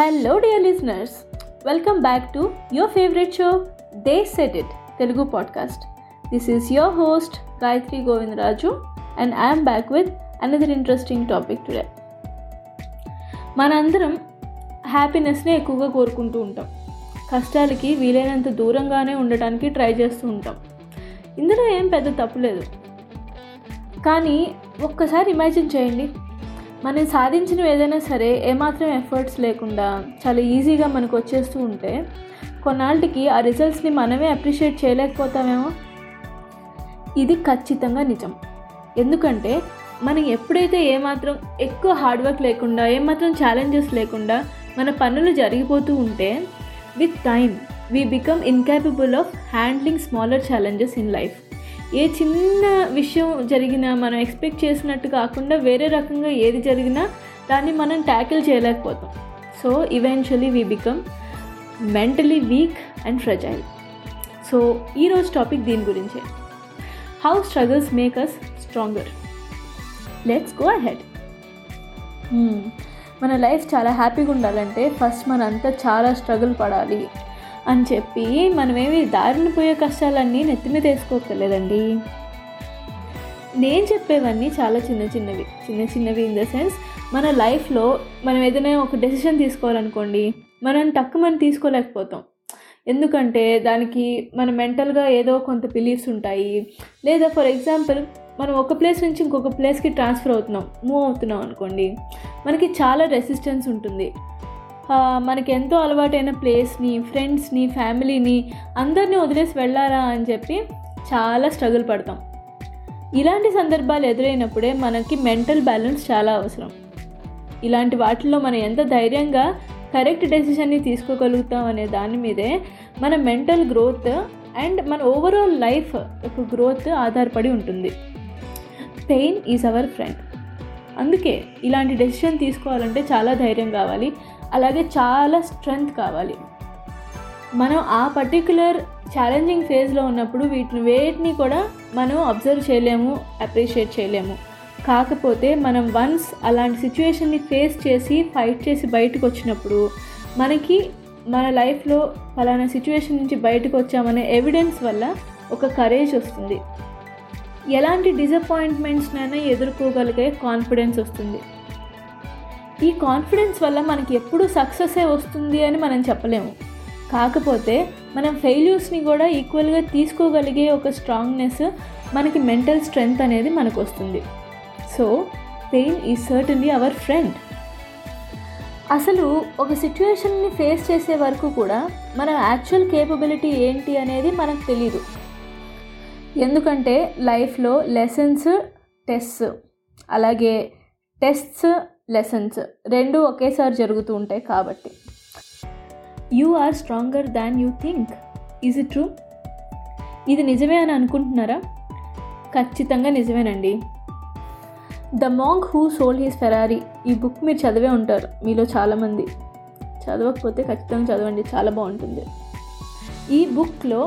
Hello dear listeners welcome back to your favourite show they said it Telugu podcast this is your host Gayatri Govindaraju and I'm back with another interesting topic today మనందరం హ్యాపీనెస్ని ఎక్కువగా కోరుకుంటూ ఉంటాం. కష్టాలకి వీలైనంత దూరంగానే ఉండటానికి try చేస్తూ ఉంటాం. ఇందులో ఏం పెద్ద తప్పు లేదు. కానీ ఒక్కసారి ఇమాజిన్ చేయండి. మనం సాధించినవి ఏదైనా సరే ఏమాత్రం ఎఫర్ట్స్ లేకుండా చాలా ఈజీగా మనకు వచ్చేస్తూ ఉంటే కొన్నాళ్ళకి ఆ రిజల్ట్స్ని మనమే అప్రిషియేట్ చేయలేకపోతామేమో? ఇది ఖచ్చితంగా నిజం. ఎందుకంటే మనం ఎప్పుడైతే ఏమాత్రం ఎక్కువ హార్డ్ వర్క్ లేకుండా ఏమాత్రం ఛాలెంజెస్ లేకుండా మన పనులు జరిగిపోతూ ఉంటే with time we become incapable of handling smaller challenges in life ఏ చిన్న విషయం జరిగినా మనం ఎక్స్పెక్ట్ చేసినట్టు కాకుండా వేరే రకంగా ఏది జరిగినా దాన్ని మనం tackle చేయలేకపోతాం. So eventually we become mentally weak and fragile so ఈరోజు టాపిక్ దీని గురించే. How struggles make us stronger let's go ahead మన లైఫ్ చాలా హ్యాపీగా ఉండాలంటే ఫస్ట్ మనంతా చాలా స్ట్రగుల్ పడాలి. అని చెప్పి మనమేమి దారిన పోయే కష్టాలన్నీ నెత్తి మీద వేసుకోకర్లేదండి నేను చెప్పేవన్నీ చాలా చిన్న చిన్నవి చిన్న చిన్నవి ఇన్ ద సెన్స్ మన లైఫ్లో మనం ఏదైనా ఒక డెసిషన్ తీసుకోవాలనుకోండి మనం టక్కు మనం తీసుకోలేకపోతాం. ఎందుకంటే దానికి మన మెంటల్గా ఏదో కొంత బిలీఫ్స్ ఉంటాయి. లేదా ఫర్ ఎగ్జాంపుల్ మనం ఒక ప్లేస్ నుంచి ఇంకొక ప్లేస్కి ట్రాన్స్ఫర్ అవుతున్నాం మూవ్ అవుతున్నాం అనుకోండి మనకి చాలా రెసిస్టెన్స్ ఉంటుంది. మనకి ఎంతో అలవాటైన ప్లేస్ని ఫ్రెండ్స్ని ఫ్యామిలీని అందరినీ వదిలేసి వెళ్ళారా అని చెప్పి చాలా స్ట్రగుల్ పడతాం. ఇలాంటి సందర్భాలు ఎదురైనప్పుడే మనకి మెంటల్ బ్యాలెన్స్ చాలా అవసరం. ఇలాంటి వాటిల్లో మనం ఎంత ధైర్యంగా కరెక్ట్ డెసిషన్ని తీసుకోగలుగుతాం అనే దాని మీదే మన మెంటల్ గ్రోత్ అండ్ మన ఓవరాల్ లైఫ్ యొక్క గ్రోత్ ఆధారపడి ఉంటుంది. పెయిన్ ఈజ్ అవర్ ఫ్రెండ్ అందుకే ఇలాంటి డెసిషన్ తీసుకోవాలంటే చాలా ధైర్యం కావాలి. అలాగే చాలా స్ట్రెంగ్త్ కావాలి. మనం ఆ పర్టిక్యులర్ ఛాలెంజింగ్ ఫేజ్లో ఉన్నప్పుడు వీటిని వేటిని కూడా మనం అబ్జర్వ్ చేయలేము అప్రిషియేట్ చేయలేము. కాకపోతే మనం వన్స్ అలాంటి సిచ్యువేషన్ని ఫేస్ చేసి ఫైట్ చేసి బయటకు వచ్చినప్పుడు మనకి మన లైఫ్లో ఫలానా సిచ్యువేషన్ నుంచి బయటకు వచ్చామనే ఎవిడెన్స్ వల్ల ఒక కరేజ్ వస్తుంది. ఎలాంటి డిసప్పాయింట్మెంట్స్నైనా ఎదుర్కోగలిగే కాన్ఫిడెన్స్ వస్తుంది. ఈ కాన్ఫిడెన్స్ వల్ల మనకి ఎప్పుడు సక్సెసే వస్తుంది అని మనం చెప్పలేము. కాకపోతే మనం ఫెయిల్యూర్స్ని కూడా ఈక్వల్గా తీసుకోగలిగే ఒక స్ట్రాంగ్నెస్ మనకి మెంటల్ స్ట్రెంగ్త్ అనేది మనకు వస్తుంది. So pain is certainly our friend అసలు ఒక సిచ్యువేషన్ని ఫేస్ చేసే వరకు కూడా మన యాక్చువల్ కేపబిలిటీ ఏంటి అనేది మనకు తెలీదు. ఎందుకంటే లైఫ్లో లెసన్స్ టెస్ట్స్ అలాగే టెస్ట్స్ లెసన్స్ రెండు ఒకేసారి జరుగుతూ ఉంటాయి కాబట్టి. You are stronger than you think is it true ఇది నిజమే అని అనుకుంటున్నారా? ఖచ్చితంగా నిజమేనండి. The monk who sold his Ferrari ఈ బుక్ మీరు చదివే ఉంటారు మీలో చాలామంది. చదవకపోతే ఖచ్చితంగా చదవండి చాలా బాగుంటుంది. ఈ బుక్లో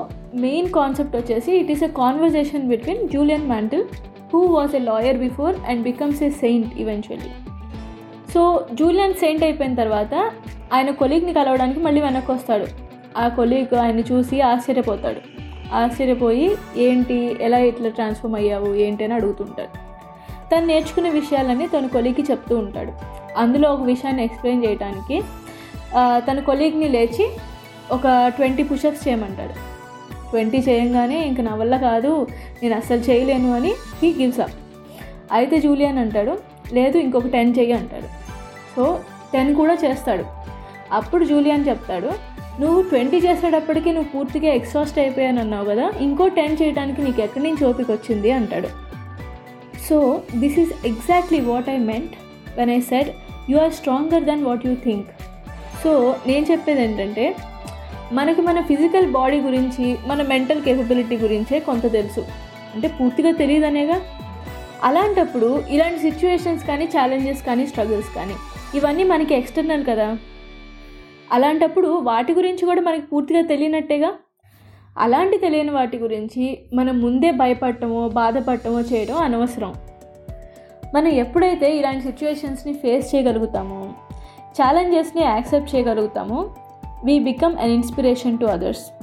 మెయిన్ కాన్సెప్ట్ వచ్చేసి it is a conversation between Julian Mantle who was a lawyer before and becomes a saint eventually so Julian saint అయిపోయిన తర్వాత ఆయన కొలీగ్ని కలవడానికి మళ్ళీ వెనక్కి వస్తాడు. ఆ కొలీగ్ ఆయన చూసి ఆశ్చర్యపోతాడు. ఆశ్చర్యపోయి ఏంటి? ఎలా ఇట్లా ట్రాన్స్ఫార్మ్ అయ్యావు? ఏంటి? అని అడుగుతుంటాడు. తను నేర్చుకునే విషయాలన్నీ తన కొలీగ్కి చెప్తూ ఉంటాడు. అందులో ఒక విషయాన్ని ఎక్స్ప్లెయిన్ చేయడానికి తన కొలీగ్ని లేచి ఒక ట్వంటీ పుషప్స్ చేయమంటాడు. ట్వంటీ చేయంగానే ఇంక నా వల్ల కాదు నేను అస్సలు చేయలేను అని హీ గివ్స్ అప్ అయితే జూలియన్ అంటాడు లేదు ఇంకొక టెన్ చెయ్యి అంటాడు. సో టెన్ కూడా చేస్తాడు. అప్పుడు జూలియన్ చెప్తాడు నువ్వు ట్వంటీ చేసేటప్పటికి నువ్వు పూర్తిగా ఎక్సాస్ట్ అయిపోయాను అన్నావు కదా ఇంకో టెన్ చేయడానికి నీకు ఎక్కడి నుంచి ఓపిక వచ్చింది? అంటాడు. So this is exactly what I meant when I said you are stronger then what you think. So నేను చెప్పేది ఏంటంటే మనకి మన ఫిజికల్ బాడీ గురించి మన మెంటల్ కేపబిలిటీ గురించే కొంత తెలుసు. అంటే పూర్తిగా తెలియదనేగా? అలాంటప్పుడు ఇలాంటి సిచ్యువేషన్స్ కానీ ఛాలెంజెస్ కానీ స్ట్రగుల్స్ కానీ ఇవన్నీ మనకి ఎక్స్టర్నల్ కదా. అలాంటప్పుడు వాటి గురించి కూడా మనకి పూర్తిగా తెలియనట్టేగా? అలాంటి తెలియని వాటి గురించి మనం ముందే భయపడటమో బాధపడటమో చేయడం అనవసరం. మనం ఎప్పుడైతే ఇలాంటి సిచ్యువేషన్స్ని ఫేస్ చేయగలుగుతామో ఛాలెంజెస్ని accept చేయగలుగుతామో we become an inspiration to others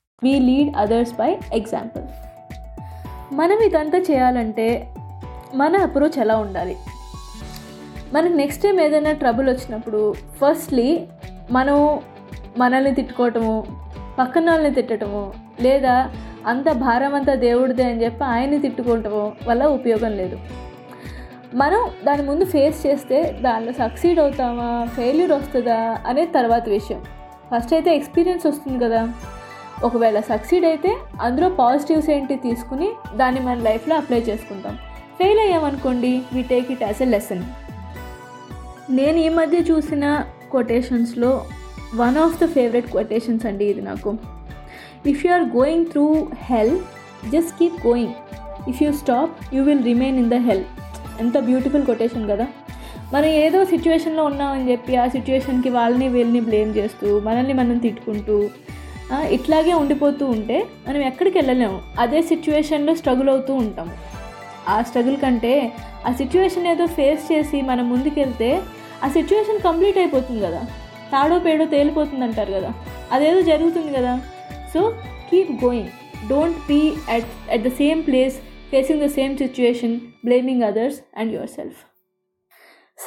We lead others by example మనం ఇదంతా చేయాలంటే మన అప్రోచ్ ఎలా ఉండాలి? మనకు నెక్స్ట్ టైం ఏదైనా ట్రబుల్ వచ్చినప్పుడు ఫస్ట్లీ మనం మనల్ని తిట్టుకోవటము పక్కన వాళ్ళని తిట్టడము లేదా అంత భారం అంతా దేవుడిదే అని చెప్పి ఆయన్ని తిట్టుకోవటము వల్ల ఉపయోగం లేదు. మనం దాని ముందు ఫేస్ చేస్తే దానిలో సక్సీడ్ అవుతామా ఫెయిల్యూర్ వస్తుందా అనేది తర్వాత విషయం. ఫస్ట్ అయితే ఎక్స్పీరియన్స్ వస్తుంది కదా. ఒకవేళ సక్సీడ్ అయితే అందులో పాజిటివ్స్ ఏంటి తీసుకుని దాన్ని మన లైఫ్లో అప్లై చేసుకుంటాం fail అయ్యామనుకోండి we take it as a lesson నేను ఈ మధ్య చూసిన కొటేషన్స్లో one of the favourite quotations అండి ఇది నాకు. If you are going through hell just keep going if you stop you will remain in the hell ఎంత beautiful quotation కదా. మనం ఏదో సిచ్యువేషన్లో ఉన్నామని చెప్పి ఆ సిచ్యువేషన్కి వాళ్ళని వీళ్ళని బ్లేమ్ చేస్తూ మనల్ని మనం తిట్టుకుంటూ ఇట్లాగే ఉండిపోతూ ఉంటే మనం ఎక్కడికి వెళ్ళలేము. అదే సిచ్యువేషన్లో స్ట్రగుల్ అవుతూ ఉంటాము ఆ స్ట్రగుల్ కంటే ఆ సిచ్యువేషన్ ఏదో ఫేస్ చేసి మనం ముందుకెళ్తే ఆ సిచ్యువేషన్ కంప్లీట్ అయిపోతుంది కదా. తాడో పేడో తేలిపోతుంది అంటారు కదా. అదేదో జరుగుతుంది కదా. So keep going don't be at at the same place facing the same situation blaming others and yourself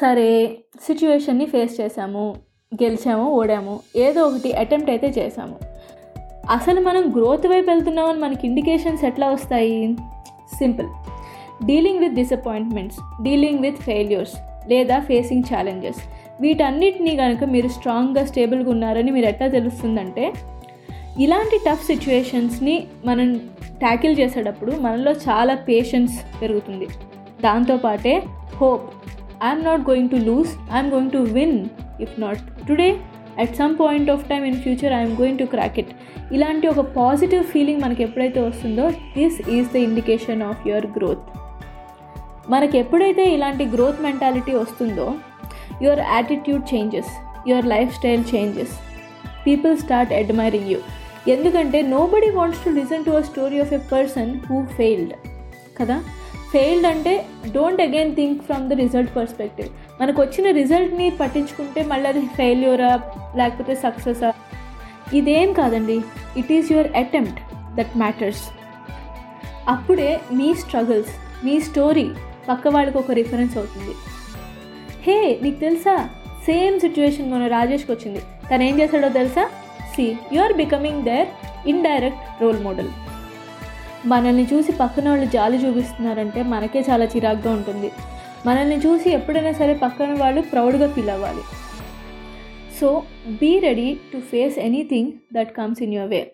సరే సిచ్యువేషన్ని ఫేస్ చేసాము గెలిచాము ఓడాము. ఏదో ఒకటి అటెంప్ట్ అయితే చేసాము అసలు మనం గ్రోత్ వైపు వెళ్తున్నామని మనకి ఇండికేషన్స్ ఎట్లా వస్తాయి? Simple dealing with disappointments dealing with failures లేదా ఫేసింగ్ ఛాలెంజెస్ వీటన్నిటినీ కనుక మీరు స్ట్రాంగ్గా స్టేబుల్గా ఉన్నారని మీరు ఎట్లా తెలుస్తుందంటే ఇలాంటి టఫ్ సిచ్యువేషన్స్ని మనం ట్యాకిల్ చేసేటప్పుడు మనలో చాలా పేషెన్స్ పెరుగుతుంది. దాంతోపాటే hope I'm not going to lose I'm going to win if not today at some point of time in future I'm going to crack it ఇలాంటి ఒక పాజిటివ్ ఫీలింగ్ మనకి ఎప్పుడైతే వస్తుందో this is the indication of your growth మనకి ఎప్పుడైతే ఇలాంటి growth mentality వస్తుందో your attitude changes your life style changes people start admiring you ఎందుకంటే nobody wants to listen to a story of a person who failed కదా? Failed అంటే don't again think from the result perspective మనకు వచ్చిన రిజల్ట్ని పట్టించుకుంటే మళ్ళీ అది ఫెయిల్యూరా లేకపోతే సక్సెసా? ఇదేం కాదండి. It is your attempt that matters. అప్పుడే మీ స్ట్రగుల్స్ మీ స్టోరీ పక్క వాళ్ళకి ఒక రిఫరెన్స్ అవుతుంది. హే నీకు తెలుసా? సేమ్ సిచ్యువేషన్ మన రాజేష్కి వచ్చింది. తను ఏం చేశాడో తెలుసా? See you are becoming their indirect role model మనల్ని చూసి పక్కన వాళ్ళు జాలి చూపిస్తున్నారంటే మనకే చాలా చిరాగ్గా ఉంటుంది. మనల్ని చూసి ఎప్పుడైనా సరే పక్కన వాళ్ళు ప్రౌడ్గా ఫీల్ అవ్వాలి. So be ready to face anything that comes in your way.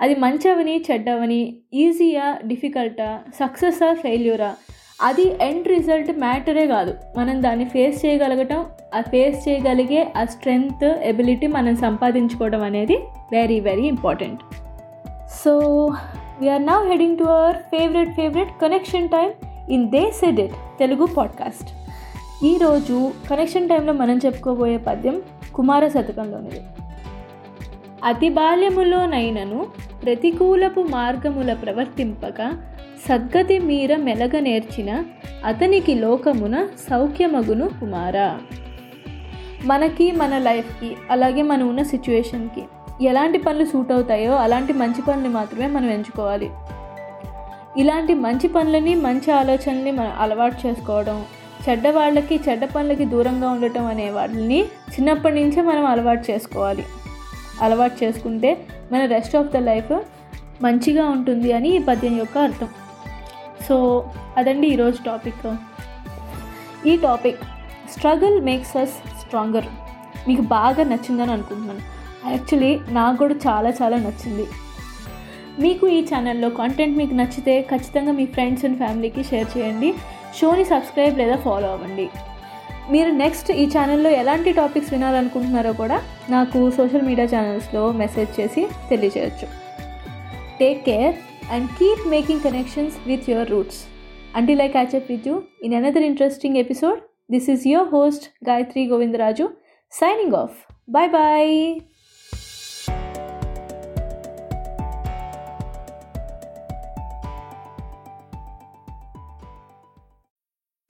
అది మంచవని చెడ్డవని ఈజీయా డిఫికల్టా సక్సెసా ఫెయిల్యూరా? అది ఎండ్ రిజల్ట్ మ్యాటరే కాదు. మనం దాన్ని ఫేస్ చేయగలగటం ఆ ఫేస్ చేయగలిగే ఆ స్ట్రెంగ్త్ ఎబిలిటీ మనం సంపాదించుకోవడం అనేది very very important. So we're now heading to our favourite favourite connection time in they said it Telugu podcast. ఈరోజు కనెక్షన్ టైంలో మనం చెప్పుకోబోయే పద్యం కుమార శతకంలోనిది. అతి బాల్యములోనైనను ప్రతికూలపు మార్గముల ప్రవర్తింపక సద్గతి మీర మెలగ నేర్చిన అతనికి లోకమున సౌఖ్యమగును కుమార. మనకి మన లైఫ్కి అలాగే మనం ఉన్న సిచ్యువేషన్కి ఎలాంటి పనులు సూట్ అవుతాయో అలాంటి మంచి పనులు మాత్రమే మనం ఎంచుకోవాలి. ఇలాంటి మంచి పనులని మంచి ఆలోచనల్ని మనం అలవాటు చేసుకోవడం చెడ్డ వాళ్ళకి చెడ్డ పనులకి దూరంగా ఉండటం అనే వాటిని చిన్నప్పటి నుంచే మనం అలవాటు చేసుకోవాలి. అలవాటు చేసుకుంటే మన రెస్ట్ ఆఫ్ ద లైఫ్ మంచిగా ఉంటుంది అని ఈ పద్యం యొక్క అర్థం. సో అదండి ఈరోజు టాపిక్ ఈ topic struggle makes us stronger మీకు బాగా నచ్చిందని అనుకుంటున్నాను. యాక్చువల్లీ నాకు కూడా చాలా చాలా నచ్చింది. మీకు ఈ ఛానల్లో కాంటెంట్ మీకు నచ్చితే ఖచ్చితంగా మీ ఫ్రెండ్స్ అండ్ ఫ్యామిలీకి షేర్ చేయండి. షోని సబ్స్క్రైబ్ లేదా ఫాలో అవ్వండి. మీరు నెక్స్ట్ ఈ ఛానల్లో ఎలాంటి టాపిక్స్ వినాలనుకుంటున్నారో కూడా నాకు సోషల్ మీడియా ఛానల్స్లో మెసేజ్ చేసి తెలియజేయచ్చు. Take care and keep making connections with your roots until I catch up with you in another interesting episode this is your host Gayatri Govindaraju signing off bye bye